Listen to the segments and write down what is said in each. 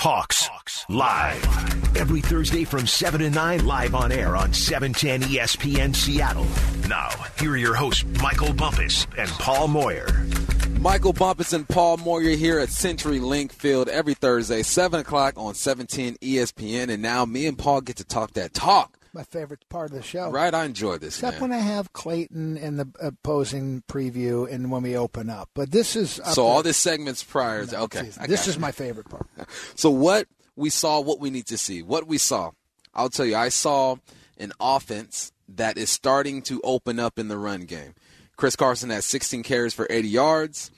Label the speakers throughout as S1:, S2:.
S1: Hawks, Hawks live. Every Thursday from 7 to 9, live on air on 710 ESPN Seattle. Now, here are your hosts, Michael Bumpus and Paul Moyer.
S2: Michael Bumpus and Paul Moyer here at Century Link Field every Thursday, 7 o'clock on 710 ESPN. And now me and Paul get to talk that talk.
S3: My favorite part of the show.
S2: Right? I enjoy this.
S3: Except
S2: man.
S3: when I have Clayton in the opposing preview and when we open up. But this is.
S2: So all this segments prior. To, okay.
S3: This is my favorite part.
S2: so what we saw, what we need to see. What we saw. I'll tell you, I saw an offense that is starting to open up in the run game. Chris Carson had 16 carries for 80 yards.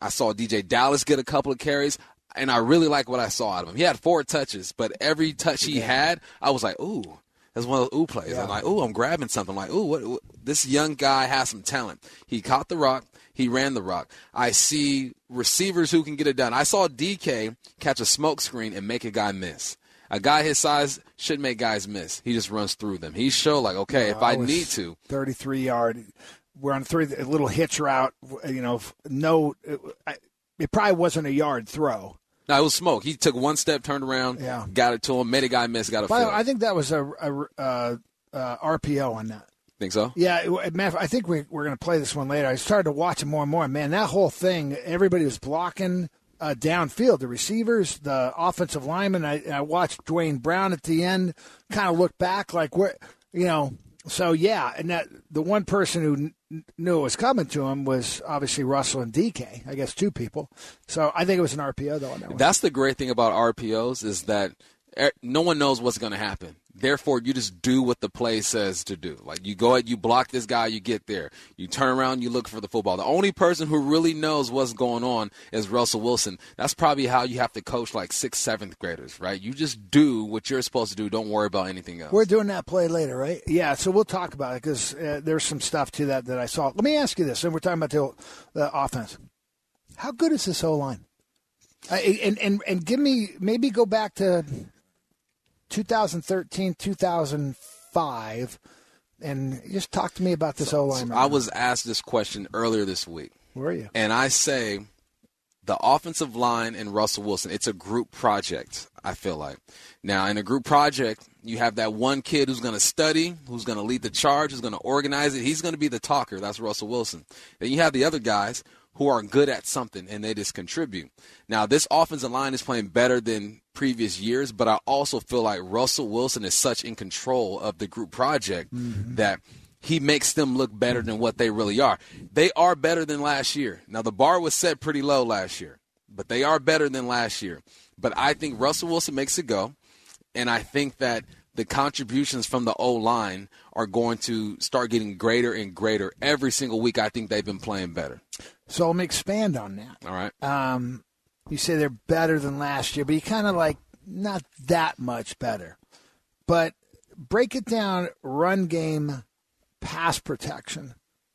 S2: I saw DeeJay Dallas get a couple of carries, and I really like what I saw out of him. He had four touches, but every touch he had, I was like, ooh, that's one of those ooh plays. Yeah. I'm like, ooh, I'm grabbing something. I'm like, ooh, what, what, this young guy has some talent. He caught the rock. He ran the rock. I see receivers who can get it done. I saw DK catch a smoke screen and make a guy miss. A guy his size should make guys miss. He just runs through them. He showed like, okay, if I, I need to,
S3: 33 yard we're on three a little hitch route. You know, no, it, it probably wasn't a yard throw.
S2: No, it was smoke. He took one step, turned around, yeah. got it to him, made a guy miss, got a.
S3: By I think that was a, a, a RPO on that.
S2: Think so?
S3: Yeah, I think we, we're going to play this one later. I started to watch it more and more. Man, that whole thing, everybody was blocking uh, downfield. The receivers, the offensive linemen. I, I watched Duane Brown at the end, kind of look back like where, you know, so yeah, and that the one person who knew it was coming to him was obviously Russell and DK. I guess two people. So I think it was an RPO though. That
S2: That's the great thing about RPOs is that eh, no one knows what's going to happen. Therefore, you just do what the play says to do. Like you go at, you block this guy, you get there. You turn around, you look for the football. The only person who really knows what's going on is Russell Wilson. That's probably how you have to coach like sixth, seventh graders, right? You just do what you're supposed to do. Don't worry about anything else.
S3: We're doing that play later, right? Yeah. So we'll talk about it because uh, there's some stuff to that that I saw. Let me ask you this, and we're talking about the, the offense. How good is this O line? Uh, and and and give me maybe go back to 2013, 2005, and just talk to me about this O line.
S2: So I was asked this question earlier this week.
S3: Where are you?
S2: And I say the offensive line and Russell Wilson, it's a group project, I feel like. Now, in a group project, you have that one kid who's going to study, who's going to lead the charge, who's going to organize it. He's going to be the talker. That's Russell Wilson. Then you have the other guys who are good at something and they just contribute. Now, this offensive line is playing better than previous years, but I also feel like Russell Wilson is such in control of the group project mm-hmm. that he makes them look better than what they really are. They are better than last year. Now, the bar was set pretty low last year, but they are better than last year. But I think Russell Wilson makes it go, and I think that the contributions from the O line are going to start getting greater and greater every single week. I think they've been playing better.
S3: So let me expand on that.
S2: All right.
S3: Um, you say they're better than last year, but you kind of like not that much better. But break it down run game, pass protection.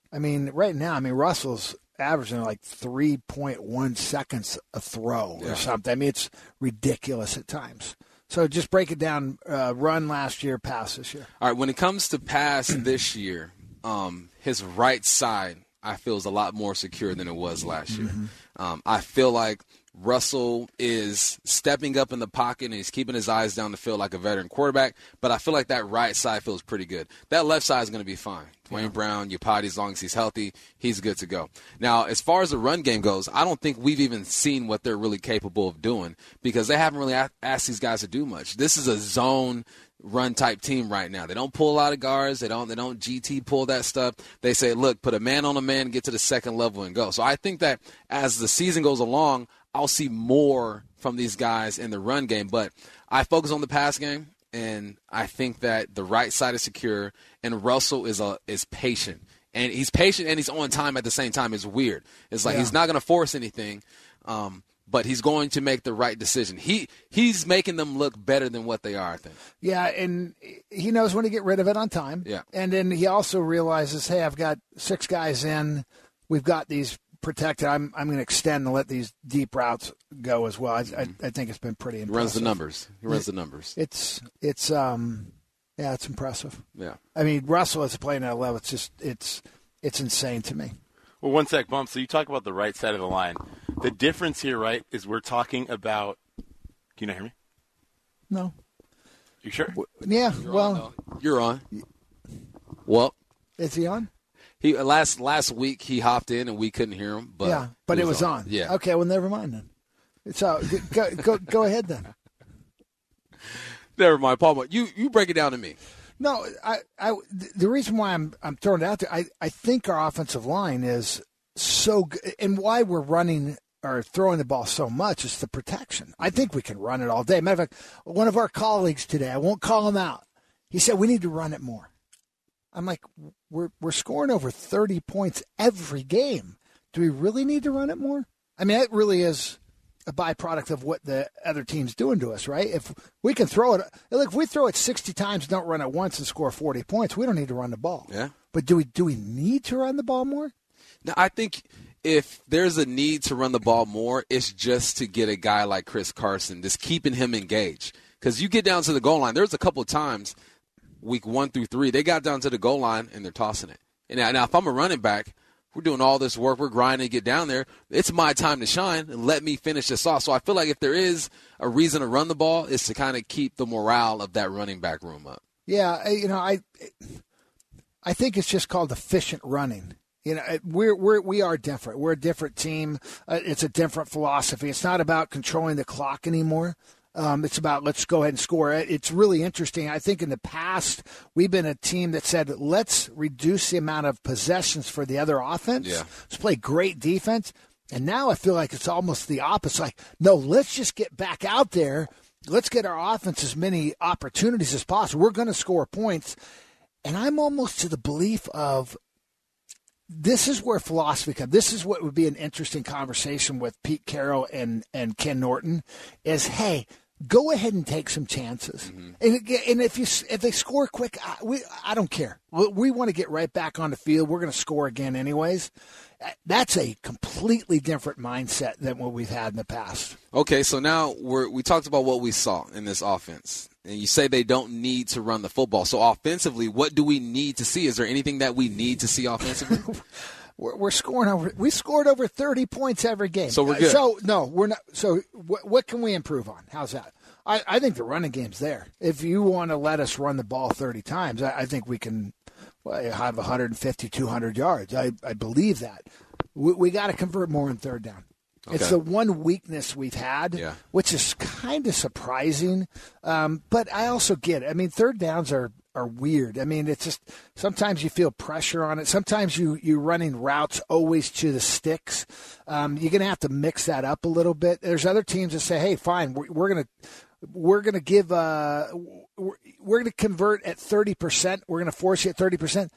S3: I mean, right now, I mean, Russell's averaging like 3.1 seconds a throw yeah. or something. I mean, it's ridiculous at times. So just break it down uh, run last year, pass this year.
S2: All right. When it comes to pass this year, um, his right side I feel is a lot more secure than it was last year. Mm-hmm. Um, I feel like Russell is stepping up in the pocket and he's keeping his eyes down the field like a veteran quarterback. But I feel like that right side feels pretty good. That left side is going to be fine. Duane yeah. Brown, Iupati, as long as he's healthy, he's good to go. Now, as far as the run game goes, I don't think we've even seen what they're really capable of doing because they haven't really asked these guys to do much. This is a zone run type team right now. They don't pull a lot of guards. They don't they don't GT pull that stuff. They say, look, put a man on a man, get to the second level and go. So I think that as the season goes along, I'll see more from these guys in the run game. But I focus on the pass game and I think that the right side is secure and Russell is a is patient. And he's patient and he's on time at the same time. It's weird. It's like yeah. he's not going to force anything. Um, but he's going to make the right decision. He he's making them look better than what they are. I think.
S3: Yeah, and he knows when to get rid of it on time.
S2: Yeah,
S3: and then he also realizes, hey, I've got six guys in. We've got these protected. I'm I'm going to extend and let these deep routes go as well. I, I, I think it's been pretty impressive.
S2: He runs the numbers. He runs the numbers.
S3: It's it's um yeah, it's impressive.
S2: Yeah.
S3: I mean, Russell is playing at a level. It's just it's it's insane to me.
S4: Well, one sec, bump. So you talk about the right side of the line. The difference here, right, is we're talking about Can you not hear me?
S3: No.
S4: You sure?
S3: Yeah. well,
S2: You're on. Well,
S3: is he on?
S2: He last last week he hopped in and we couldn't hear him, but
S3: yeah, but
S2: he
S3: it was on.
S2: Yeah.
S3: Okay. Well, never mind then. So go go go ahead then.
S2: Never mind, Paul. You you break it down to me.
S3: No, I, I the reason why I'm I'm throwing it out there, I, I think our offensive line is so good, and why we're running or throwing the ball so much is the protection. I think we can run it all day. Matter of fact, one of our colleagues today, I won't call him out. He said we need to run it more. I'm like, we're we're scoring over 30 points every game. Do we really need to run it more? I mean, it really is a byproduct of what the other team's doing to us, right? If we can throw it, look, if we throw it 60 times, don't run it once, and score 40 points, we don't need to run the ball.
S2: Yeah.
S3: But do we do we need to run the ball more?
S2: Now, I think if there's a need to run the ball more, it's just to get a guy like Chris Carson, just keeping him engaged. Because you get down to the goal line, there's a couple of times, week one through three, they got down to the goal line and they're tossing it. And now, now if I'm a running back, we're doing all this work, we're grinding to get down there. It's my time to shine and let me finish this off. So I feel like if there is a reason to run the ball, it's to kind of keep the morale of that running back room up.
S3: Yeah, you know, I I think it's just called efficient running. You know, we're we're we are different. We're a different team. Uh, it's a different philosophy. It's not about controlling the clock anymore. Um, it's about let's go ahead and score. It's really interesting. I think in the past we've been a team that said let's reduce the amount of possessions for the other offense.
S2: Yeah.
S3: Let's play great defense. And now I feel like it's almost the opposite. Like no, let's just get back out there. Let's get our offense as many opportunities as possible. We're going to score points. And I'm almost to the belief of this is where philosophy comes. This is what would be an interesting conversation with Pete Carroll and, and Ken Norton is, hey, go ahead and take some chances. Mm-hmm. And, and if you if they score quick, I, we, I don't care. We, we want to get right back on the field. We're going to score again anyways. That's a completely different mindset than what we've had in the past.
S2: Okay, so now we're we talked about what we saw in this offense. And you say they don't need to run the football. So offensively, what do we need to see? Is there anything that we need to see offensively?
S3: we're, we're, scoring over. We scored over thirty points every game.
S2: So we're good.
S3: So no, we're not. So what, what can we improve on? How's that? I, I, think the running game's there. If you want to let us run the ball thirty times, I, I think we can have 150, 200 yards. I, I believe that. We, we got to convert more in third down. Okay. It's the one weakness we've had,
S2: yeah.
S3: which is kind of surprising. Um, but I also get it. I mean, third downs are are weird. I mean, it's just sometimes you feel pressure on it. Sometimes you you're running routes always to the sticks. Um, you're gonna have to mix that up a little bit. There's other teams that say, "Hey, fine, we're, we're gonna." We're going to give, uh, we're, we're going to convert at 30%. We're going to force you at 30%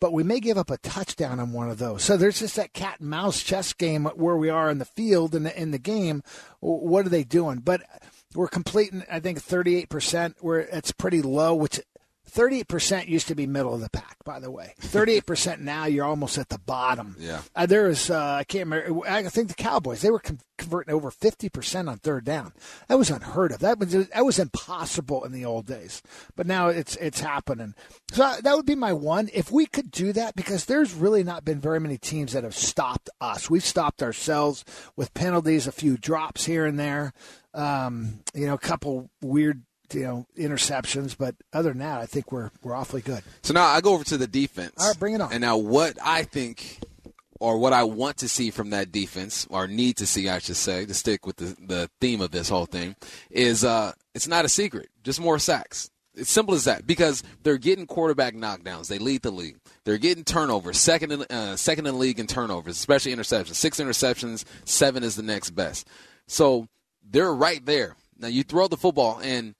S3: but we may give up a touchdown on one of those. So there's just that cat and mouse chess game where we are in the field in in the game. What are they doing? But we're completing, I think, 38%, where it's pretty low, which 38% used to be middle of the pack, by the way. 38% now, you're almost at the bottom.
S2: Yeah.
S3: Uh, there was, uh, I can't remember, I think the Cowboys, they were con- converting over 50% on third down. That was unheard of. That was, that was impossible in the old days. But now it's, it's happening. So that would be my one. If we could do that, because there's really not been very many teams that have stopped us. We've stopped ourselves with penalties, a few drops here and there. Um, you know, a couple weird you know interceptions, but other than that, I think we're we're awfully good.
S2: So now I go over to the defense.
S3: All right, bring it on.
S2: And now what I think, or what I want to see from that defense, or need to see, I should say, to stick with the the theme of this whole thing, is uh, it's not a secret, just more sacks. It's simple as that because they're getting quarterback knockdowns. They lead the league. They're getting turnovers, second in uh, second in the league in turnovers, especially interceptions. Six interceptions, seven is the next best. So they're right there. Now you throw the football and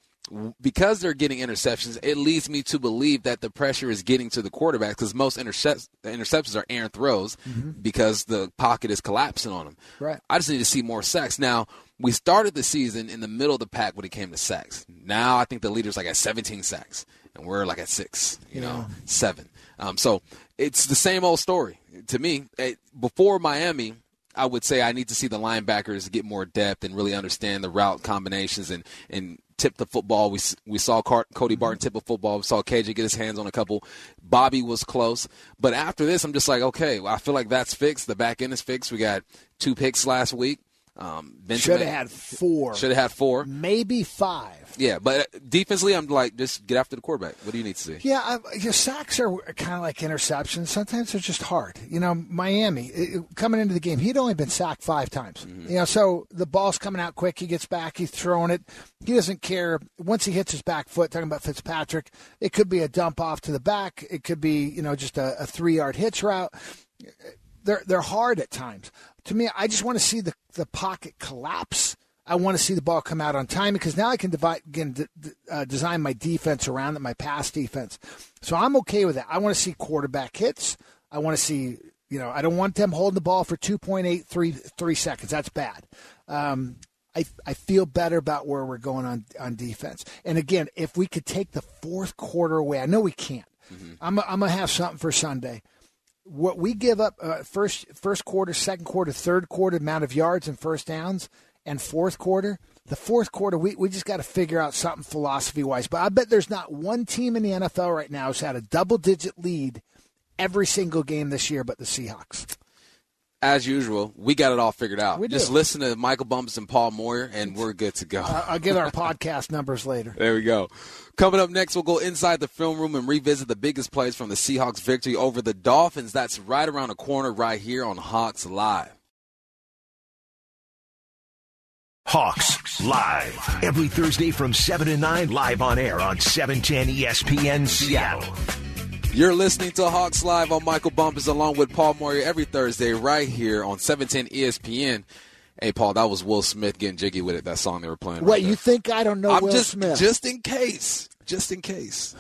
S2: because they're getting interceptions, it leads me to believe that the pressure is getting to the quarterback because most intercept- interceptions are errant throws mm-hmm. because the pocket is collapsing on them.
S3: Right.
S2: I just need to see more sacks. Now, we started the season in the middle of the pack when it came to sacks. Now I think the leader's like at 17 sacks, and we're like at six, you yeah. know, seven. Um, so it's the same old story to me. It, before Miami, I would say I need to see the linebackers get more depth and really understand the route combinations and, and tip the football. We we saw Car- Cody Barton tip a football. We saw KJ get his hands on a couple. Bobby was close, but after this, I'm just like, okay, well, I feel like that's fixed. The back end is fixed. We got two picks last week. Um,
S3: Should have had four.
S2: Should have had four.
S3: Maybe five.
S2: Yeah, but defensively, I'm like, just get after the quarterback. What do you need to see?
S3: Yeah, I, your sacks are kind of like interceptions. Sometimes they're just hard. You know, Miami it, coming into the game, he'd only been sacked five times. Mm-hmm. You know, so the ball's coming out quick. He gets back. He's throwing it. He doesn't care. Once he hits his back foot, talking about Fitzpatrick, it could be a dump off to the back. It could be you know just a, a three yard hitch route. They're they're hard at times. To me, I just want to see the the pocket collapse. I want to see the ball come out on time because now I can divide, can d- uh, design my defense around it, my pass defense. So I'm okay with that. I want to see quarterback hits. I want to see, you know, I don't want them holding the ball for 2.83 seconds. That's bad. Um, I, I feel better about where we're going on, on defense. And again, if we could take the fourth quarter away, I know we can't. Mm-hmm. I'm, I'm going to have something for Sunday what we give up uh, first first quarter, second quarter, third quarter amount of yards and first downs, and fourth quarter. The fourth quarter, we, we just got to figure out something philosophy wise. But I bet there's not one team in the NFL right now who's had a double digit lead every single game this year but the Seahawks
S2: as usual, we got it all figured out.
S3: We
S2: do. Just listen to Michael Bumpus and Paul Moyer, and we're good to go.
S3: I'll get our podcast numbers later.
S2: There we go. Coming up next, we'll go inside the film room and revisit the biggest plays from the Seahawks' victory over the Dolphins. That's right around the corner, right here on Hawks Live.
S1: Hawks Live. Every Thursday from 7 to 9, live on air on 710 ESPN Seattle.
S2: You're listening to Hawks Live on Michael Bumpus along with Paul Moyer every Thursday right here on 710 ESPN. Hey, Paul, that was Will Smith getting jiggy with it, that song they were playing.
S3: Wait, right you think I don't know
S2: I'm
S3: Will
S2: just,
S3: Smith?
S2: Just in case. Just in case.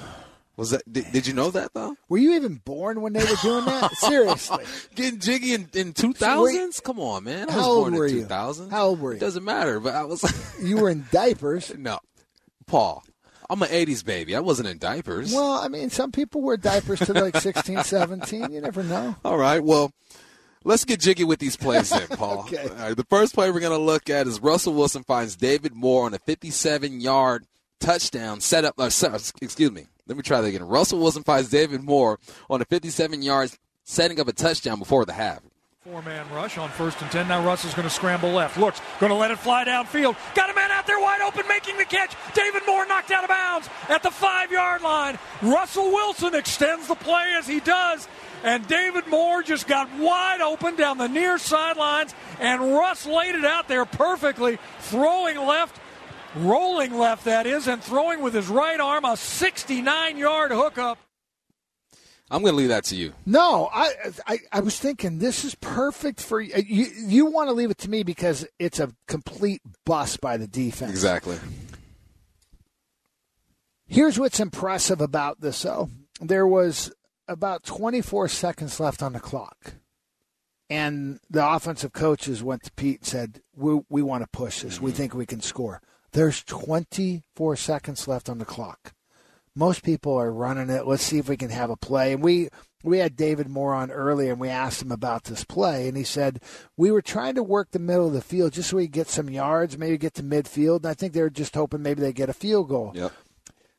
S2: Was that? Did, did, you know that though?
S3: Were you even born when they were doing that? Seriously,
S2: getting jiggy in, in 2000s? Come on, man! I
S3: How
S2: was
S3: old
S2: born
S3: were
S2: in
S3: you?
S2: 2000.
S3: How old were you?
S2: Doesn't matter. But I was.
S3: you were in diapers.
S2: No, Paul. I'm an 80s baby. I wasn't in diapers.
S3: Well, I mean, some people wear diapers to like 16, 17. You never know.
S2: All right. Well, let's get jiggy with these plays then, Paul.
S3: okay.
S2: the first play we're going to look at is Russell Wilson finds David Moore on a 57 yard touchdown setup. Uh, excuse me. Let me try that again. Russell Wilson finds David Moore on a 57 yards setting up a touchdown before the half.
S4: Four man rush on first and 10. Now Russell's going to scramble left. Looks, going to let it fly downfield. Got a man out there wide open making the catch. David Moore knocked out of bounds at the five yard line. Russell Wilson extends the play as he does. And David Moore just got wide open down the near sidelines. And Russ laid it out there perfectly, throwing left, rolling left, that is, and throwing with his right arm a 69 yard hookup.
S2: I'm going to leave that to you.
S3: No, I, I, I was thinking this is perfect for you. Uh, you, you want to leave it to me because it's a complete bust by the defense.
S2: Exactly.
S3: Here's what's impressive about this, though. There was about 24 seconds left on the clock, and the offensive coaches went to Pete and said, "We, we want to push this. We mm-hmm. think we can score." There's 24 seconds left on the clock most people are running it. Let's see if we can have a play. And we we had David Moore on earlier, and we asked him about this play, and he said we were trying to work the middle of the field just so we get some yards, maybe get to midfield. And I think they were just hoping maybe they get a field goal.
S2: Yep.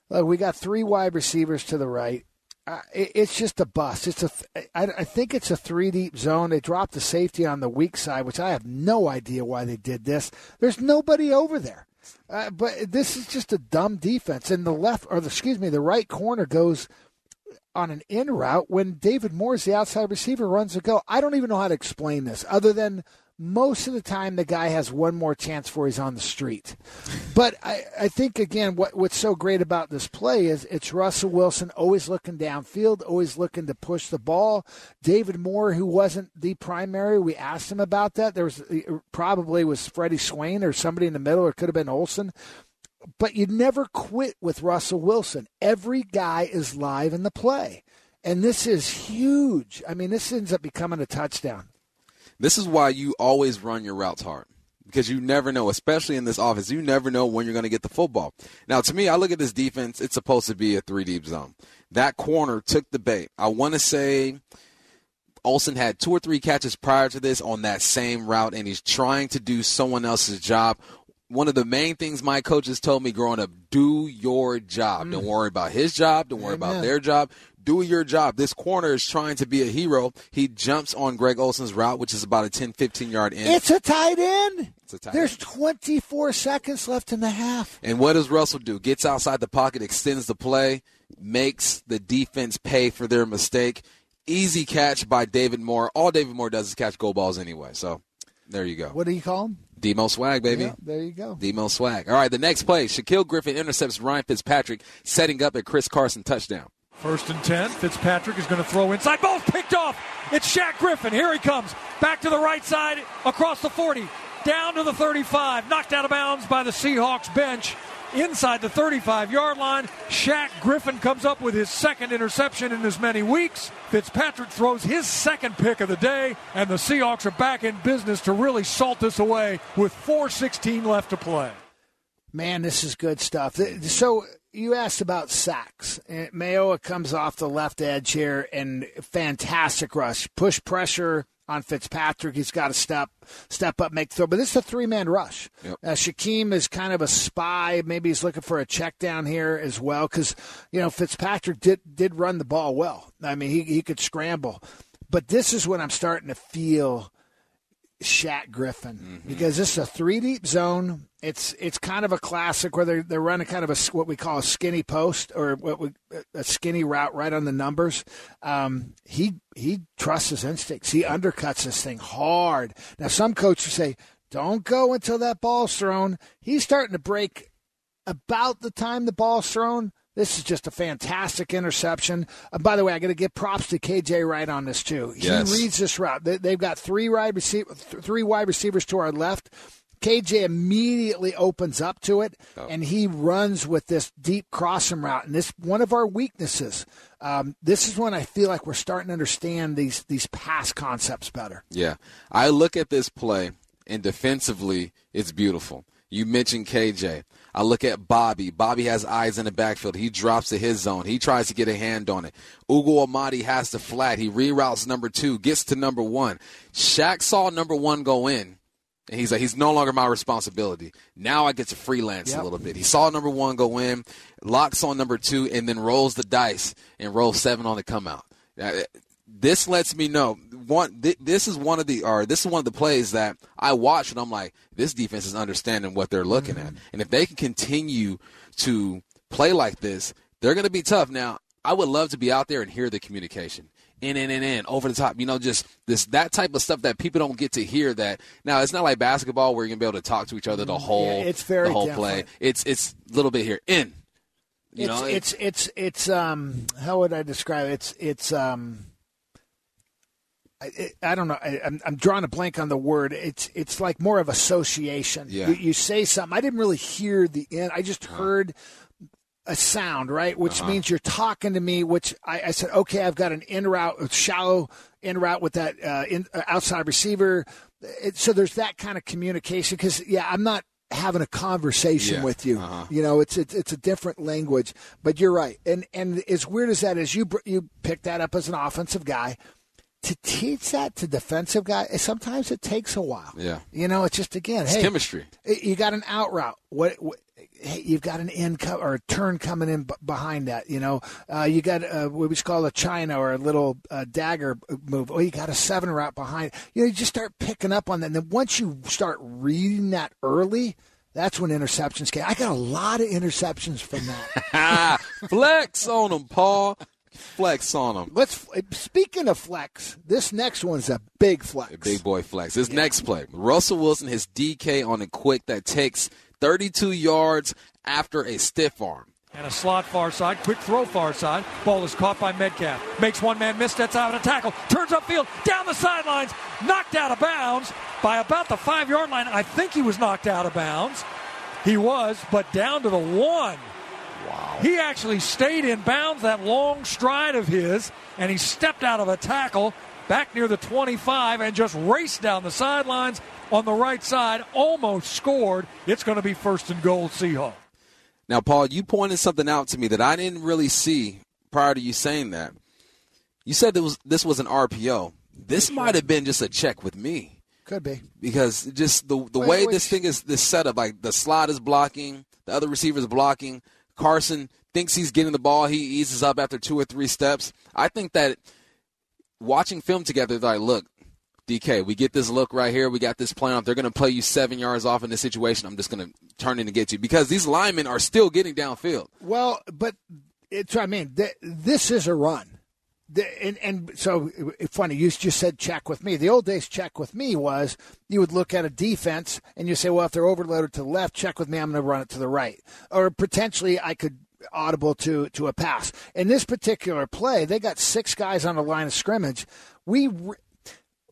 S3: Look, we got three wide receivers to the right. Uh, it, it's just a bust. It's a. I, I think it's a three deep zone. They dropped the safety on the weak side, which I have no idea why they did this. There's nobody over there. Uh, but this is just a dumb defense. And the left, or the, excuse me, the right corner goes on an in route when David Moore's the outside receiver runs a go. I don't even know how to explain this other than most of the time the guy has one more chance before he's on the street. But I, I think again what what's so great about this play is it's Russell Wilson always looking downfield, always looking to push the ball. David Moore, who wasn't the primary, we asked him about that. There was probably was Freddie Swain or somebody in the middle, or could have been Olsen. But you never quit with Russell Wilson. Every guy is live in the play. And this is huge. I mean, this ends up becoming a touchdown.
S2: This is why you always run your routes hard because you never know, especially in this offense, you never know when you're going to get the football. Now, to me, I look at this defense, it's supposed to be a three deep zone. That corner took the bait. I want to say Olsen had two or three catches prior to this on that same route, and he's trying to do someone else's job. One of the main things my coaches told me growing up do your job. Mm. Don't worry about his job. Don't worry
S3: Amen.
S2: about their job. Do your job. This corner is trying to be a hero. He jumps on Greg Olsen's route, which is about a 10, 15 yard end.
S3: It's a tight end.
S2: It's a tight
S3: There's
S2: end.
S3: 24 seconds left in the half.
S2: And what does Russell do? Gets outside the pocket, extends the play, makes the defense pay for their mistake. Easy catch by David Moore. All David Moore does is catch goal balls anyway. So there you go.
S3: What do you call him?
S2: Demo swag, baby.
S3: Yeah, there you go.
S2: Demo swag. All right, the next play. Shaquille Griffin intercepts Ryan Fitzpatrick, setting up a Chris Carson touchdown.
S4: First and 10. Fitzpatrick is going to throw inside. Ball's picked off. It's Shaq Griffin. Here he comes. Back to the right side, across the 40, down to the 35. Knocked out of bounds by the Seahawks bench. Inside the 35 yard line, Shaq Griffin comes up with his second interception in as many weeks. Fitzpatrick throws his second pick of the day, and the Seahawks are back in business to really salt this away with 4.16 left to play.
S3: Man, this is good stuff. So you asked about sacks. Mayowa comes off the left edge here and fantastic rush. Push pressure on Fitzpatrick. He's got to step step up, make throw. But this is a three man rush.
S2: Yep.
S3: Uh, Shaquem is kind of a spy. Maybe he's looking for a check down here as well because you know Fitzpatrick did did run the ball well. I mean, he he could scramble. But this is when I'm starting to feel Shaq Griffin
S2: Mm-hmm.
S3: because this is a three deep zone. It's it's kind of a classic where they're, they're running kind of a what we call a skinny post or what we, a skinny route right on the numbers. Um, he he trusts his instincts. He undercuts this thing hard. Now some coaches say don't go until that ball's thrown. He's starting to break about the time the ball's thrown. This is just a fantastic interception. Uh, by the way, I got to give props to KJ Wright on this too.
S2: Yes.
S3: He reads this route. They, they've got three wide receiver, th- three wide receivers to our left. KJ immediately opens up to it, and he runs with this deep crossing route. And this one of our weaknesses. Um, this is when I feel like we're starting to understand these these pass concepts better.
S2: Yeah. I look at this play, and defensively, it's beautiful. You mentioned KJ. I look at Bobby. Bobby has eyes in the backfield. He drops to his zone. He tries to get a hand on it. Ugo Amadi has the flat. He reroutes number two, gets to number one. Shaq saw number one go in, and he's like, he's no longer my responsibility. Now I get to freelance
S3: Yep.
S2: a little bit. He saw number one go in, locks on number two, and then rolls the dice and rolls seven on the come out. This lets me know one. Th- this is one of the or this is one of the plays that I watch and I'm like, this defense is understanding what they're looking at, and if they can continue to play like this, they're going to be tough. Now, I would love to be out there and hear the communication in in in in over the top. You know, just this that type of stuff that people don't get to hear. That now it's not like basketball where you're gonna be able to talk to each other the whole
S3: Mm-hmm. it's very
S2: the whole play. It's it's a little bit here in. You
S3: it's,
S2: know,
S3: it's it's it's um how would I describe it? It's it's um I, I don't know. I, I'm, I'm drawing a blank on the word. It's it's like more of association.
S2: Yeah.
S3: You, you say something. I didn't really hear the end. I just heard a sound, right? Which
S2: Uh-huh.
S3: means you're talking to me. Which I, I said, okay, I've got an in route, a shallow in route with that uh, in, uh, outside receiver. It, so there's that kind of communication. Because yeah, I'm not having a conversation
S2: Yeah.
S3: with you.
S2: Uh-huh.
S3: You know, it's, it's it's a different language. But you're right. And and as weird as that is, you you pick that up as an offensive guy. To teach that to defensive guy, sometimes it takes a while.
S2: Yeah.
S3: You know, it's just again,
S2: it's
S3: hey,
S2: chemistry.
S3: you got an out route. What, what hey, you've got an in co- or a turn coming in b- behind that. You know, uh, you got uh, what we call a china or a little uh, dagger move. Oh, you got a seven route behind. You know, you just start picking up on that. And then once you start reading that early, that's when interceptions came. I got a lot of interceptions from that.
S2: Flex on them, Paul. Flex on them.
S3: Let's. Speaking of flex, this next one's a big flex.
S2: A big boy flex. This next play, Russell Wilson his DK on a quick that takes 32 yards after a stiff arm.
S4: And a slot far side, quick throw far side. Ball is caught by Metcalf. Makes one man miss, that's out of a tackle. Turns upfield, down the sidelines, knocked out of bounds by about the five yard line. I think he was knocked out of bounds. He was, but down to the one. Wow. He actually stayed in bounds that long stride of his, and he stepped out of a tackle back near the 25 and just raced down the sidelines on the right side, almost scored. It's going to be first and goal, Seahawks.
S2: Now, Paul, you pointed something out to me that I didn't really see prior to you saying that. You said that was this was an RPO. This might have been just a check with me
S3: Could be.
S2: because just the the
S3: Wait,
S2: way
S3: which-
S2: this thing is this setup, like the slot is blocking, the other receiver is blocking. Carson thinks he's getting the ball, he eases up after two or three steps. I think that watching film together, like, look, DK, we get this look right here. We got this plan off. They're going to play you seven yards off in this situation. I'm just going to turn in and get you because these linemen are still getting downfield.
S3: Well, but it's I mean, th- this is a run. The, and, and so funny, you just said check with me. The old days check with me was you would look at a defense and you say, well, if they're overloaded to the left, check with me. I'm going to run it to the right, or potentially I could audible to to a pass. In this particular play, they got six guys on the line of scrimmage. We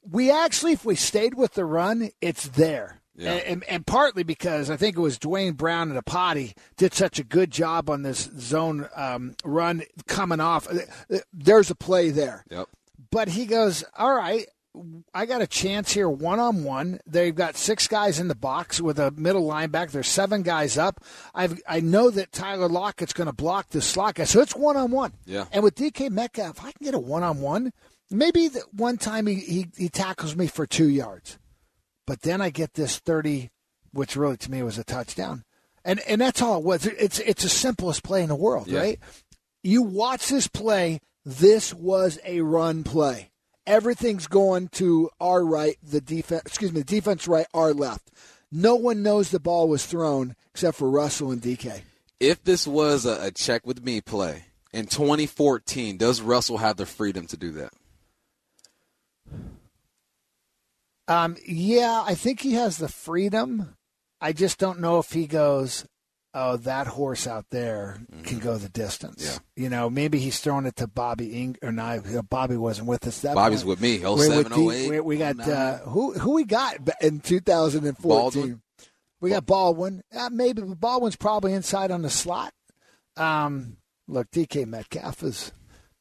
S3: we actually, if we stayed with the run, it's there. Yeah. And, and, partly because I think it was Duane Brown and Iupati did such a good job on this zone um, run coming off. There's a play there.
S2: Yep.
S3: But he goes, all right, I got a chance here one on one. They've got six guys in the box with a middle linebacker. There's seven guys up. I've, I know that Tyler Lockett's going to block the slot guy. So it's one on one.
S2: Yeah.
S3: And with DK Metcalf, I can get a one on one. Maybe the one time he, he, he tackles me for two yards. But then I get this 30, which really to me was a touchdown. And and that's all it was. It's it's the simplest play in the world, yeah. right? You watch this play, this was a run play. Everything's going to our right, the defense excuse me, the defense right, our left. No one knows the ball was thrown except for Russell and DK.
S2: If this was a, a check with me play in 2014, does Russell have the freedom to do that?
S3: Um, yeah, I think he has the freedom. I just don't know if he goes, oh, that horse out there mm-hmm. can go the distance.
S2: Yeah.
S3: You know, maybe he's throwing it to Bobby Ing or not. Bobby wasn't with us. That
S2: Bobby's
S3: point.
S2: with me. 07, 08.
S3: We, we got uh, who who we got in 2014. Baldwin. We got Baldwin. Uh, maybe Baldwin's probably inside on the slot. Um, look, DK Metcalf is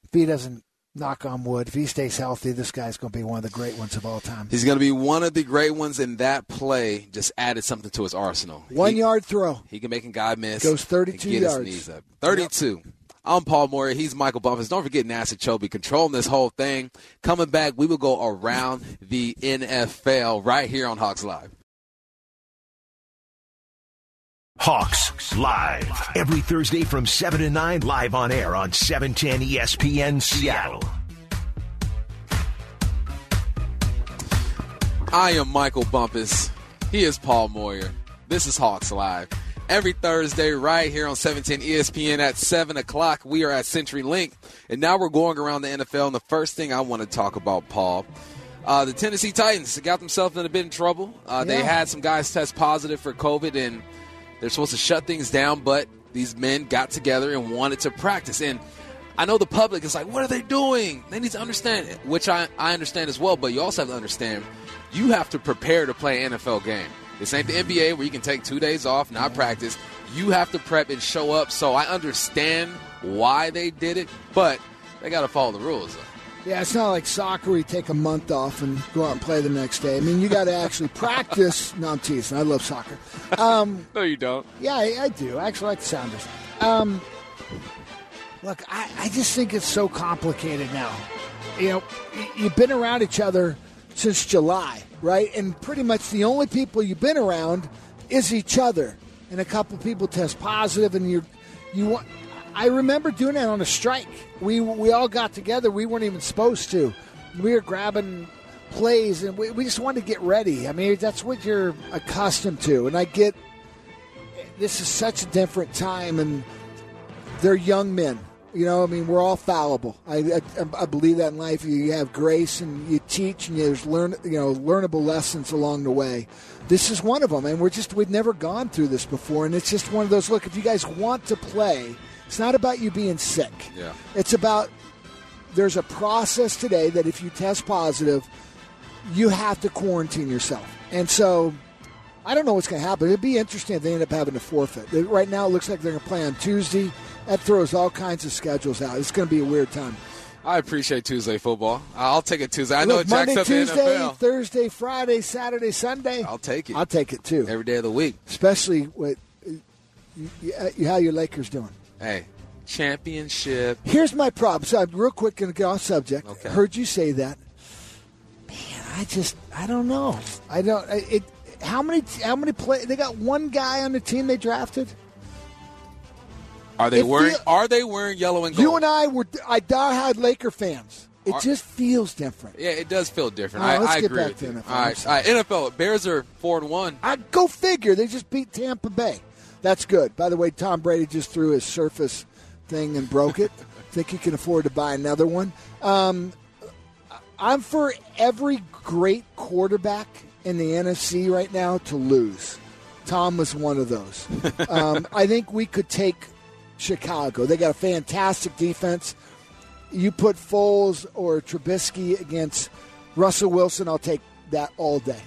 S3: if he doesn't knock on wood, if he stays healthy, this guy's going to be one of the great ones of all time.
S2: He's going to be one of the great ones, and that play just added something to his arsenal.
S3: One
S2: he,
S3: yard throw.
S2: He can make a guy miss.
S3: Goes 32 yards.
S2: 32. Yep. I'm Paul Moyer. He's Michael Bumpus. Don't forget NASA Chobe controlling this whole thing. Coming back, we will go around the NFL right here on Hawks Live.
S1: Hawks Live. Every Thursday from 7 to 9, live on air on 710 ESPN Seattle.
S2: I am Michael Bumpus. He is Paul Moyer. This is Hawks Live. Every Thursday, right here on 710 ESPN at 7 o'clock, we are at Century Link. And now we're going around the NFL. And the first thing I want to talk about, Paul, uh, the Tennessee Titans got themselves in a bit of trouble. Uh, yeah. They had some guys test positive for COVID, and – they're supposed to shut things down, but these men got together and wanted to practice. And I know the public is like, what are they doing? They need to understand it, which I, I understand as well, but you also have to understand you have to prepare to play an NFL game. This ain't the NBA where you can take two days off, not practice. You have to prep and show up. So I understand why they did it, but they got to follow the rules. Though.
S3: Yeah, it's not like soccer where you take a month off and go out and play the next day. I mean, you got to actually practice. No, I'm teasing. I love soccer. Um,
S2: no, you don't.
S3: Yeah, I, I, do. I actually like the Sounders. Um, look, I, I just think it's so complicated now. You know, you've been around each other since July, right? And pretty much the only people you've been around is each other. And a couple people test positive, and you you want I remember doing it on a strike. We we all got together. We weren't even supposed to. We were grabbing plays, and we, we just wanted to get ready. I mean, that's what you're accustomed to. And I get this is such a different time, and they're young men. You know, I mean, we're all fallible. I, I, I believe that in life. You have grace, and you teach, and there's learn, you know, learnable lessons along the way. This is one of them, and we're just we've never gone through this before, and it's just one of those. Look, if you guys want to play it's not about you being sick.
S2: Yeah.
S3: It's about there's a process today that if you test positive, you have to quarantine yourself. And so I don't know what's going to happen. It'd be interesting if they end up having to forfeit. Right now, it looks like they're going to play on Tuesday. That throws all kinds of schedules out. It's going to be a weird time.
S2: I appreciate Tuesday football. I'll take it Tuesday. I know
S3: Look,
S2: it
S3: Monday,
S2: up
S3: Tuesday. Thursday, Friday, Saturday, Sunday.
S2: I'll take it.
S3: I'll take it too.
S2: Every day of the week.
S3: Especially with you, you, how your Lakers doing.
S2: Hey, championship.
S3: Here's my problem. So I'm real quick going to get off subject.
S2: Okay.
S3: Heard you say that. Man, I just I don't know. I don't. It. How many? How many play? They got one guy on the team they drafted.
S2: Are they
S3: It
S2: wearing
S3: feel-
S2: Are they wearing yellow and gold?
S3: You and I were I diehard Laker fans. It
S2: Are-
S3: just feels different.
S2: Yeah, it does feel different.
S3: Right,
S2: I,
S3: let's
S2: I
S3: get
S2: agree
S3: back
S2: with
S3: to
S2: you.
S3: NFL.
S2: All right, all right, NFL. Bears are four and one.
S3: I go figure. They just beat Tampa Bay. That's good. By the way, Tom Brady just threw his Surface thing and broke it. Think he can afford to buy another one. Um, I'm for every great quarterback in the NFC right now to lose. Tom was one of those. Um, I think we could take Chicago. They got a fantastic defense. You put Foles or Trubisky against Russell Wilson, I'll take that all day.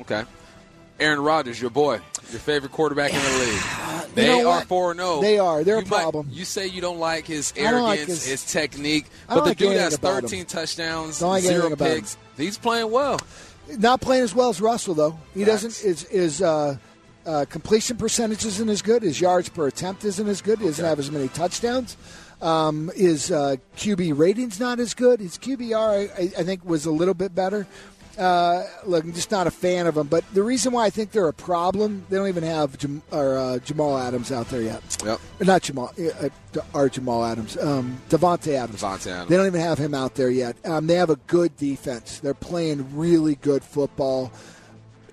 S2: Okay. Aaron Rodgers, your boy, your favorite quarterback in the league. They
S3: know
S2: are
S3: what?
S2: four and zero.
S3: They are. They're a
S2: You might-
S3: problem.
S2: you say you don't like his
S3: don't like
S2: arrogance,
S3: his-
S2: his, technique, but
S3: don't
S2: the
S3: like
S2: dude has
S3: about him.
S2: 13 touchdowns,
S3: like
S2: zero picks. He's playing well.
S3: Not playing as well as Russell though. He doesn't. His, his uh, uh, completion percentage isn't as good. His yards per attempt isn't as good. He doesn't have as many touchdowns. Um, his uh, QB rating's not as good. His QBR, I, I think, was a little bit better. Uh, look, I'm just not a fan of them. But the reason why I think they're a problem, they don't even have Jam- or, uh, Jamal Adams out there yet.
S2: Yep.
S3: Not Jamal, uh, uh, our Jamal Adams, um, Davante Adams.
S2: Davante Adams.
S3: They don't even have him out there yet. Um, they have a good defense. They're playing really good football.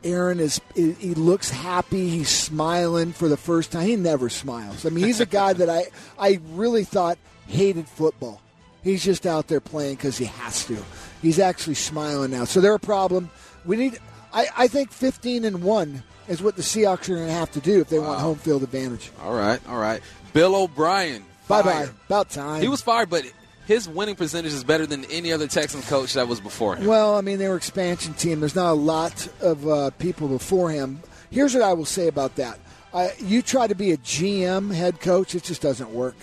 S3: Aaron is he he looks happy. He's smiling for the first time. He never smiles. I mean, he's a guy that I I really thought hated football. He's just out there playing because he has to. He's actually smiling now. So they're a problem. We need. I, I think 15 and one is what the Seahawks are going to have to do if they want home field advantage.
S2: All right, all right. Bill O'Brien.
S3: Bye bye. About time.
S2: He was fired, but his winning percentage is better than any other Texans coach that was before him.
S3: Well, I mean, they were expansion team. There's not a lot of uh, people before him. Here's what I will say about that: uh, you try to be a GM head coach, it just doesn't work.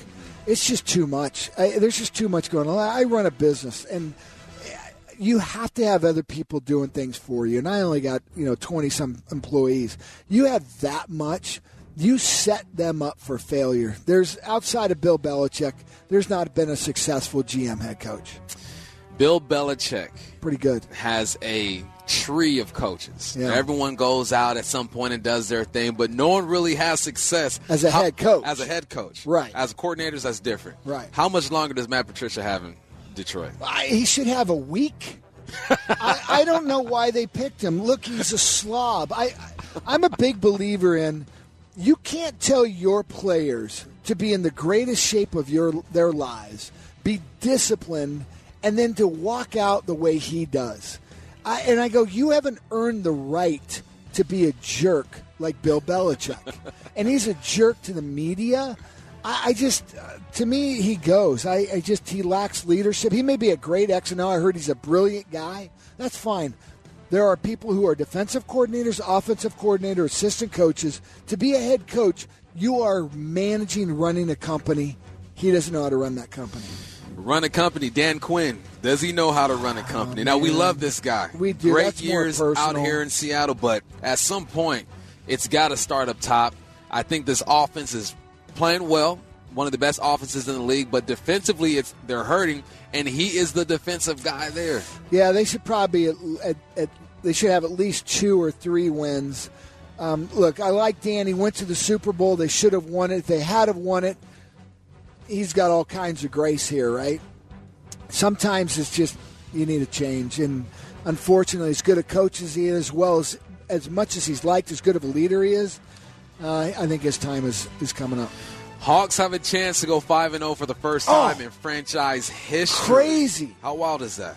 S3: It's just too much. I, there's just too much going on. I run a business, and you have to have other people doing things for you. And I only got you know twenty some employees. You have that much. You set them up for failure. There's outside of Bill Belichick, there's not been a successful GM head coach.
S2: Bill Belichick
S3: Pretty good.
S2: has a tree of coaches.
S3: Yeah.
S2: Everyone goes out at some point and does their thing, but no one really has success
S3: As a
S2: How-
S3: head coach.
S2: As a head coach,
S3: Right.
S2: As coordinators, that's different.
S3: Right.
S2: How much longer does Matt Patricia have in Detroit?
S3: I, he should have a week. I, I don't know why they picked him. Look, he's a slob. I, I'm a big believer in you can't tell your players to be in the greatest shape of your their lives, be disciplined, and then to walk out the way he does. I, and I go, you haven't earned the right to be a jerk like Bill Belichick, and he's a jerk to the media. I, I just, uh, to me, he goes. I, I just, he lacks leadership. He may be a great X and O. I heard he's a brilliant guy. That's fine. There are people who are defensive coordinators, offensive coordinator, assistant coaches. To be a head coach, you are managing, running a company. He doesn't know how to run that company.
S2: Run a company, Dan Quinn. Does he know how to run a company? now we
S3: Oh,
S2: love this guy.
S3: We do.
S2: Great
S3: That's
S2: years out here in Seattle, but at some point, it's got to start up top. I think this offense is playing well, one of the best offenses in the league, but defensively, it's they're hurting, and he is the defensive guy there.
S3: Yeah, they should probably at, at, at, they should have at least two or three wins. Um, look, I like Dan. He went to the Super Bowl. They should have won it. If they had have won it, he's got all kinds of grace here, right? Sometimes it's just you need a change, and unfortunately, as good a coach as he is, as well as as much as he's liked, as good of a leader he is, uh, I think his time is is coming up.
S2: Hawks have a chance to go five and zero for the first
S3: Oh.
S2: time in franchise history.
S3: Crazy.
S2: How wild is that?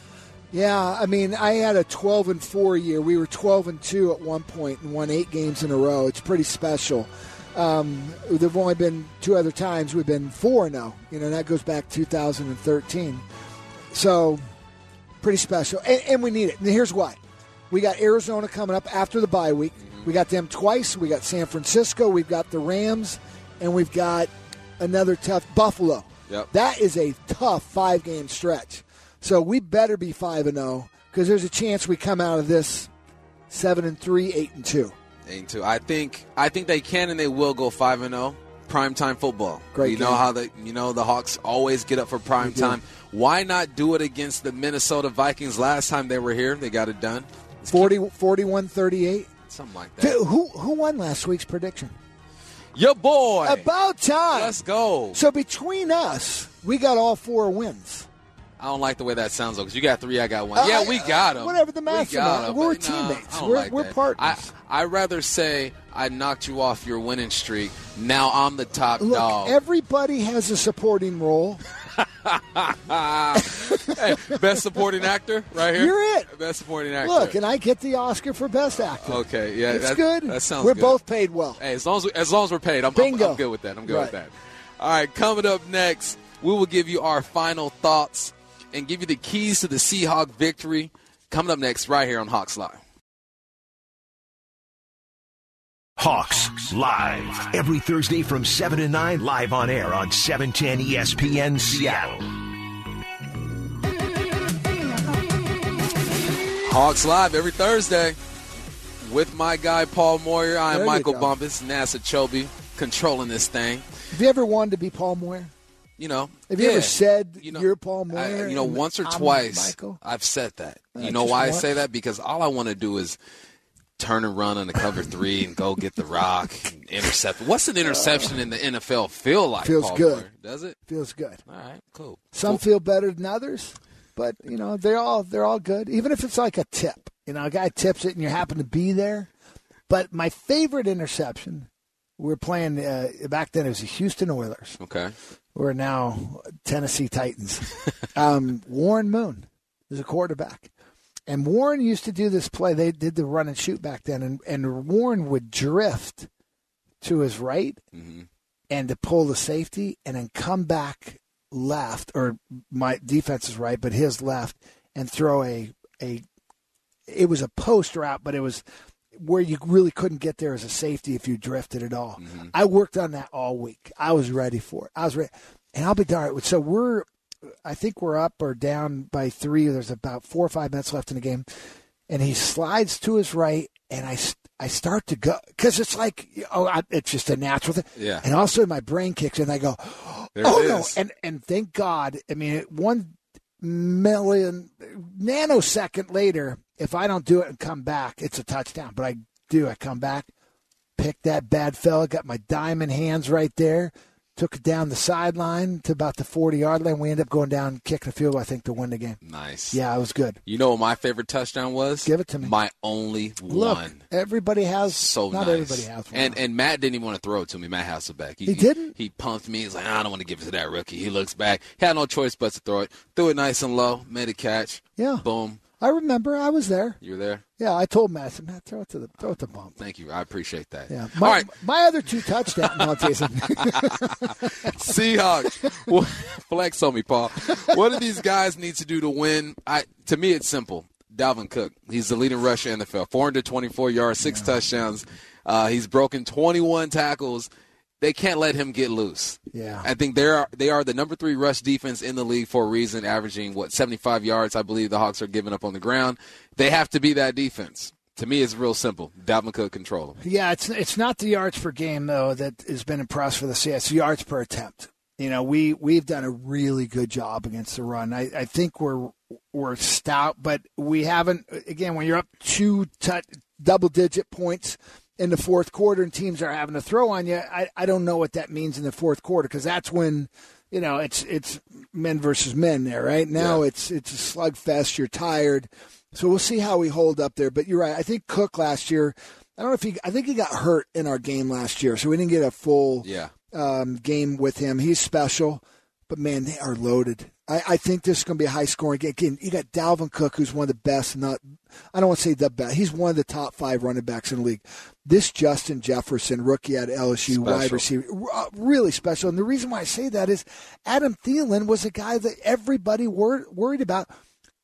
S3: Yeah, I mean, I had a 12 and 4 year. We were 12 and 2 at one point and won eight games in a row. It's pretty special. Um, there've only been two other times we've been 4 and 0. You know, that goes back 2013. So, pretty special. And, and we need it. And here's why. We got Arizona coming up after the bye week. We got them twice. We got San Francisco. We've got the Rams. And we've got another tough Buffalo.
S2: Yep.
S3: That is a tough five game stretch. So we better be five and oh, zero because there's a chance we come out of this seven and three, eight and two.
S2: Eight and two. I think I think they can and they will go five and oh. zero. Prime time football.
S3: Great
S2: You know how the you know the Hawks always get up for prime time. Why not do it against the Minnesota Vikings last time they were here? They got it done. Let's
S3: 40, 41 38.
S2: Something like that.
S3: Dude, who who won last week's prediction?
S2: Your boy.
S3: About time.
S2: Let's go.
S3: So between us, we got all four wins.
S2: I don't like the way that sounds though, because you got three, I got one. yeah,
S3: uh,
S2: we got them.
S3: whatever the math
S2: we got
S3: is.
S2: 'em,
S3: We're teammates.
S2: I
S3: We're-
S2: like
S3: we're
S2: that.
S3: partners.
S2: I, I'd rather say I knocked you off your winning streak. Now I'm the top
S3: Look,
S2: dog.
S3: everybody has a supporting role.
S2: Hey, best supporting actor, right here.
S3: You're it.
S2: Best supporting actor.
S3: Look, and I get the Oscar for best actor.
S2: okay, yeah,
S3: it's
S2: that,
S3: good.
S2: That sounds.
S3: We're
S2: good.
S3: both paid well.
S2: Hey, as long as we, as long as we're paid, I'm, I'm, I'm good with that. I'm good with that. All right, coming up next, we will give you our final thoughts and give you the keys to the Seahawk victory. Coming up next, right here on Hawks Live.
S1: Hawks Live. Every Thursday from 7 to 9, live on air on E 710 ESPN Seattle.
S2: Hawks Live every Thursday with my guy Paul Moyer. I am Michael
S3: go.
S2: Bumpus, NASA Chobe, controlling this thing.
S3: Have you ever wanted to be Paul Moyer?
S2: You know,
S3: Have you
S2: yeah.
S3: ever said
S2: You know,
S3: you're Paul
S2: I-
S3: Moyer?
S2: you know, once or
S3: I'm
S2: twice
S3: Michael?
S2: I've said that.
S3: Uh,
S2: you know
S3: just
S2: why I say that? Because all I want to do is turn and run on the cover three and go get the rock and intercept. What's an interception in the NFL feel like?
S3: Feels
S2: Paul
S3: good.
S2: Moyer? Does it?
S3: Feels good.
S2: All right, cool.
S3: Some feel better than others, but you know they're all they're all good. Even if it's like a tip, you know, a guy tips it and you happen to be there. But my favorite interception, we are playing uh, back then. It was the Houston Oilers.
S2: Okay.
S3: We're now Tennessee Titans. um, Warren Moon is a quarterback. And Warren used to do this play. They did the run and shoot back then, and, and Warren would drift to his right
S2: Mm-hmm.
S3: and to pull the safety and then come back left, or my defense is right, but his left, and throw a a. It was a post route, but it was where you really couldn't get there as a safety if you drifted at all. I worked on that all week. I was ready for it. I was ready, and I'll be darned. So we're, I think we're up or down by three. There's about four or five minutes left in the game, and he slides to his right, and I I start to go because it's like oh I, it's just a natural thing.
S2: Yeah.
S3: And also my brain kicks in. and I go,
S2: There
S3: oh no! And and thank God. I mean, one million nanosecond later, if I don't do it and come back, it's a touchdown. But I do. I come back, pick that bad fella, got my diamond hands right there, took it down the sideline to about the 40 yard line. We end up going down, kicking a field goal, I think, to win the game.
S2: Nice.
S3: Yeah, it was good.
S2: You know what my favorite touchdown was?
S3: Give it to me.
S2: My only
S3: Look,
S2: one.
S3: everybody has,
S2: so
S3: not
S2: nice.
S3: everybody has one.
S2: And and Matt didn't even want to throw it to me. Matt Hasselbeck.
S3: He didn't?
S2: He pumped me. He's like, I don't want to give it to that rookie. He looks back. He had no choice but to throw it. Threw it nice and low. Made a catch.
S3: Yeah.
S2: Boom.
S3: I remember I was there.
S2: You were there.
S3: Yeah, I told Matt, I said, Matt, throw it to the throw it to bump.
S2: Thank you. I appreciate that.
S3: Yeah. My,
S2: right.
S3: my other two touchdowns. no, Jason.
S2: Seahawks. Flex on me, Paul. What do these guys need to do to win? I to me, it's simple. Dalvin Cook. He's the leading rusher in the NFL. 424 yards, six touchdowns. Uh, he's broken 21 tackles. They can't let him get loose.
S3: Yeah.
S2: I think they are they are the number three rush defense in the league for a reason, averaging what 75 yards. I believe the Hawks are giving up on the ground. They have to be that defense. To me, it's real simple. Dalvin Cook control them.
S3: Yeah, it's it's not the yards per game though that has been impressed for the CS. It's yards per attempt. You know, we we've done a really good job against the run. I, I think we're we're stout, but we haven't. Again, when you're up two t- double digit points in the fourth quarter and teams are having to throw on you, I, I don't know what that means in the fourth quarter because that's when you know it's it's men versus men there. Right now,
S2: Yeah.
S3: it's it's a slugfest. You're tired. So we'll see how we hold up there. But you're right. I think Cook last year, I don't know if he, I think he got hurt in our game last year, so we didn't get a full
S2: Yeah.
S3: um, game with him. He's special, but man, they are loaded. I, I think this is going to be a high scoring game. Again, you got Dalvin Cook, who's one of the best, not, I don't want to say the best. He's one of the top five running backs in the league. This Justin Jefferson, rookie at LSU, wide receiver, uh, really special. And the reason why I say that is Adam Thielen was a guy that everybody wor- worried about.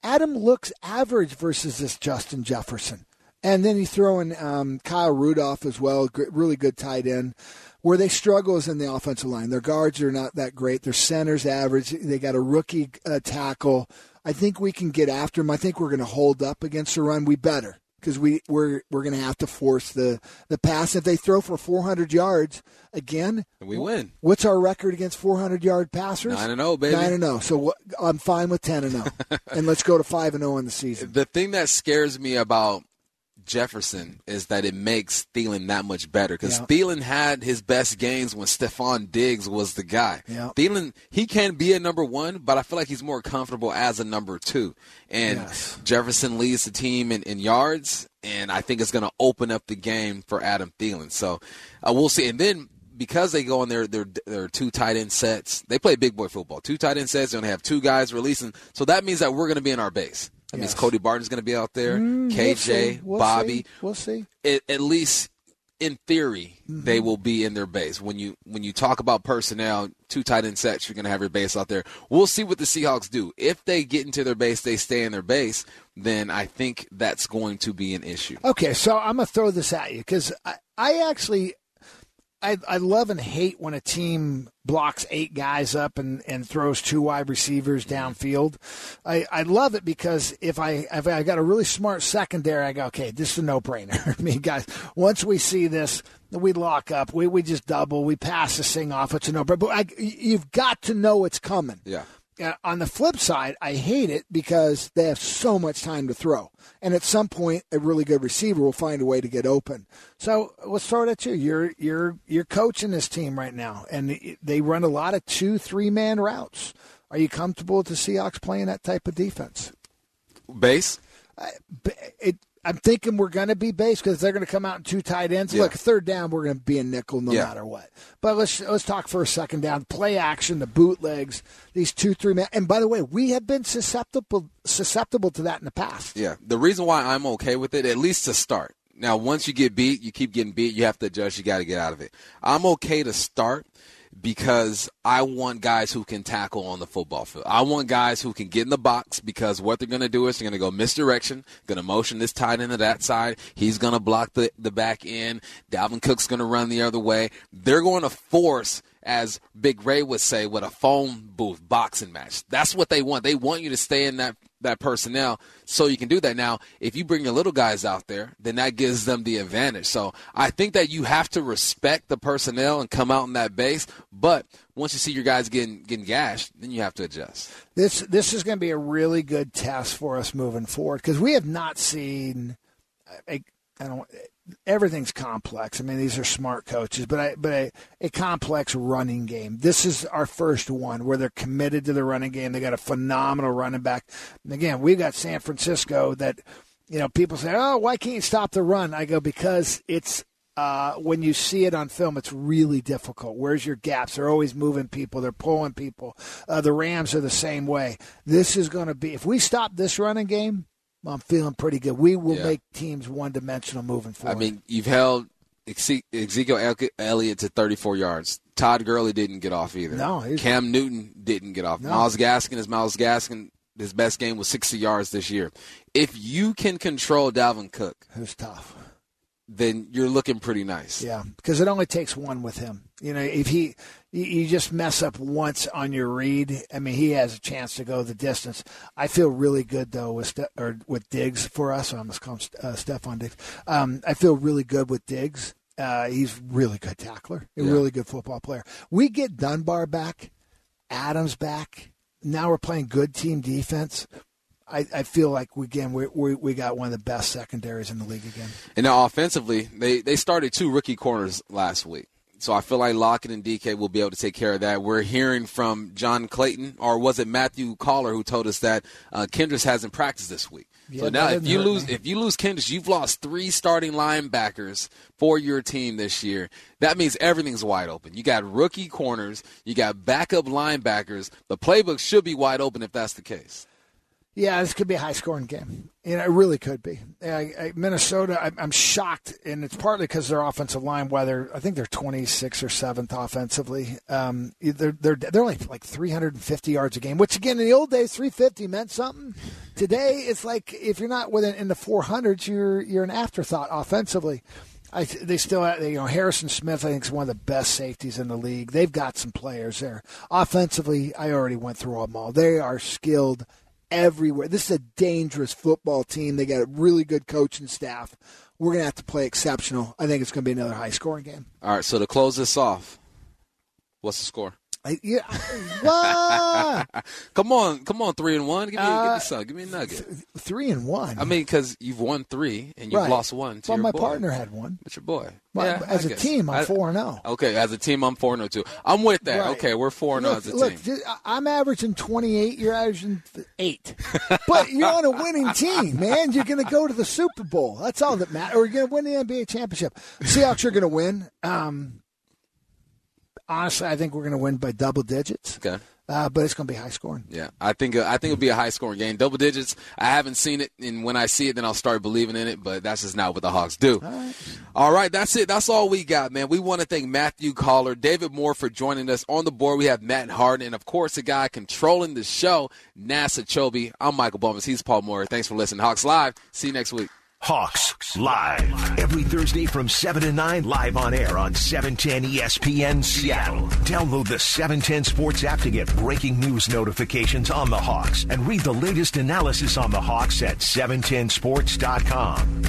S3: Adam looks average versus this Justin Jefferson. And then you throw in um, Kyle Rudolph as well, gr- really good tight end. Where they struggle is in the offensive line. Their guards are not that great. Their centers average. They got a rookie uh, tackle. I think we can get after them. I think we're going to hold up against the run. We better because we we're we're going to have to force the the pass. If they throw for 400 yards again,
S2: And we win.
S3: what's our record against 400 yard passers?
S2: Nine and oh, baby.
S3: Nine and zero. So what, I'm fine with 10 and 0, and let's go to five and 0 in the season.
S2: The thing that scares me about Jefferson is that it makes Thielen that much better because
S3: Yeah.
S2: Thielen had his best games when Stefon Diggs was the guy.
S3: Yeah.
S2: Thielen, he can be a number one, but I feel like he's more comfortable as a number two. And
S3: Yes.
S2: Jefferson leads the team in, in yards, and I think it's going to open up the game for Adam Thielen. So uh, we'll see. And then because they go on their their their two tight end sets, they play big boy football. Two tight end sets, they only have two guys releasing. So that means that we're going to be in our base. That means
S3: Yes.
S2: Cody Barton's going to be out there,
S3: Mm, we'll
S2: KJ.
S3: We'll
S2: Bobby.
S3: see. We'll see.
S2: At, at least in theory,
S3: Mm-hmm.
S2: they will be in their base. When you when you talk about personnel, two tight end sets, you're going to have your base out there. We'll see what the Seahawks do. If they get into their base, they stay in their base. Then I think that's going to be an issue.
S3: Okay, so I'm gonna throw this at you because I, I actually, I, I love and hate when a team blocks eight guys up and, and throws two wide receivers downfield. I, I love it because if I if I got a really smart secondary, I go, okay, this is a no brainer. I mean, guys, once we see this, we lock up, we we just double, we pass this thing off. It's a no brainer. But I, you've got to know it's coming.
S2: Yeah.
S3: Uh, on the flip side, I hate it because they have so much time to throw. And at some point, a really good receiver will find a way to get open. So let's throw it at you. You're you're you're coaching this team right now, and they run a lot of two, three man routes. Are you comfortable with the Seahawks playing that type of defense?
S2: Base.
S3: B- It, I'm thinking we're going to be base because they're going to come out in two tight ends.
S2: Yeah.
S3: Look, third down, we're going to be a nickel no
S2: Yeah.
S3: matter what. But let's let's talk for a second down. Play action, the bootlegs, these two, three man. And by the way, we have been susceptible susceptible to that in the past.
S2: Yeah. The reason why I'm okay with it, at least to start. Now, once you get beat, you keep getting beat. You have to adjust. You got to get out of it. I'm okay to start because I want guys who can tackle on the football field. I want guys who can get in the box because what they're going to do is they're going to go misdirection, going to motion this tight end to that side. He's going to block the, the back end. Dalvin Cook's going to run the other way. They're going to force as Big Ray would say, with a phone booth boxing match. That's what they want. They want you to stay in that that personnel so you can do that. Now, if you bring your little guys out there, then that gives them the advantage. So I think that you have to respect the personnel and come out in that base. But once you see your guys getting getting gashed, then you have to adjust.
S3: This this is going to be a really good test for us moving forward because we have not seen. A, I don't. Everything's complex. I mean, these are smart coaches, but I, but a, a complex running game. This is our first one where they're committed to the running game. They got a phenomenal running back. And again, we've got San Francisco that, you know, people say, "Oh, why can't you stop the run?" I go because it's uh, when you see it on film, it's really difficult. Where's your gaps? They're always moving people. They're pulling people. Uh, the Rams are the same way. This is going to be if we stop this running game, I'm feeling pretty good. We will
S2: Yeah.
S3: make teams one dimensional moving forward.
S2: I mean, you've held Ezekiel Elliott to 34 yards. Todd Gurley didn't get off either.
S3: No, he's-
S2: Cam Newton didn't get off.
S3: No.
S2: Myles Gaskin is Myles Gaskin. His best game was 60 yards this year. If you can control Dalvin Cook,
S3: who's tough.
S2: then you're looking pretty nice.
S3: Yeah, because it only takes one with him. You know, if he, you- just mess up once on your read. I mean, he has a chance to go the distance. I feel really good though with Ste- or with Diggs for us. I almost call him uh, Stefon Diggs. Um, I feel really good with Diggs. Uh, he's really good tackler, a
S2: Yeah.
S3: really good football player. We get Dunbar back, Adams back. Now we're playing good team defense. I, I feel like we, again we, we we got one of the best secondaries in the league again.
S2: And now offensively, they, they started two rookie corners last week. So I feel like Lockett and DK will be able to take care of that. We're hearing from John Clayton, or was it Matthew Caller, who told us that uh, Kendricks hasn't practiced this week.
S3: Yeah,
S2: so now, if you lose,
S3: me.
S2: if you lose Kendricks, you've lost three starting linebackers for your team this year. That means everything's wide open. You got rookie corners, you got backup linebackers. The playbook should be wide open if that's the case.
S3: Yeah, this could be a high scoring game. It really could be. I, I, Minnesota, I, I'm shocked, and it's partly because their offensive line. Whether I think they're 26th or 7th offensively, um, they're they're they're like like 350 yards a game. Which again, in the old days, 350 meant something. Today, it's like if you're not within in the 400s, you're you're an afterthought offensively. I, they still have, you know, Harrison Smith, I think, is one of the best safeties in the league. They've got some players there. Offensively, I already went through them all. They are skilled everywhere. This is a dangerous football team. They got a really good coaching staff. We're going to have to play exceptional. I think it's going to be another high scoring game.
S2: All right, so to close this off, what's the score?
S3: I, yeah, what?
S2: come on, come on, three and one. Give me, give
S3: Uh,
S2: me some. Give me a nugget.
S3: three and one.
S2: I mean, because you've won three and you've
S3: Right.
S2: lost one. To
S3: well, my
S2: boy.
S3: partner had one.
S2: But your boy.
S3: Well,
S2: yeah,
S3: as
S2: I
S3: a
S2: guess.
S3: team, I'm
S2: I-
S3: four and zero.
S2: Okay, as a team, I'm four and zero too. I'm with that.
S3: Right.
S2: Okay, we're four and zero as a
S3: look,
S2: team.
S3: I'm averaging 28. You're averaging eight. but you're on a winning team, man. You're going to go to the Super Bowl. That's all that matters. Or you're going to win the NBA championship. Seahawks are going to win. Um, honestly, I think we're going to win by double digits.
S2: Okay.
S3: Uh, but it's going to be high scoring.
S2: Yeah, I think I think it'll be a high scoring game, double digits. I haven't seen it, and when I see it, then I'll start believing in it. But that's just not what the Hawks do. All right, that's it. That's all we got, man. We want to thank Matthew Collar, David Moore for joining us on the board. We have Matt Harden, and of course, the guy controlling the show, NASA Chobe. I'm Michael Bumpus. He's Paul Moyer. Thanks for listening. Hawks Live. See you next week.
S1: Hawks live every Thursday from 7 to 9 live on air on 710 ESPN Seattle. Download the 710 Sports app to get breaking news notifications on the Hawks and read the latest analysis on the Hawks at 710sports.com.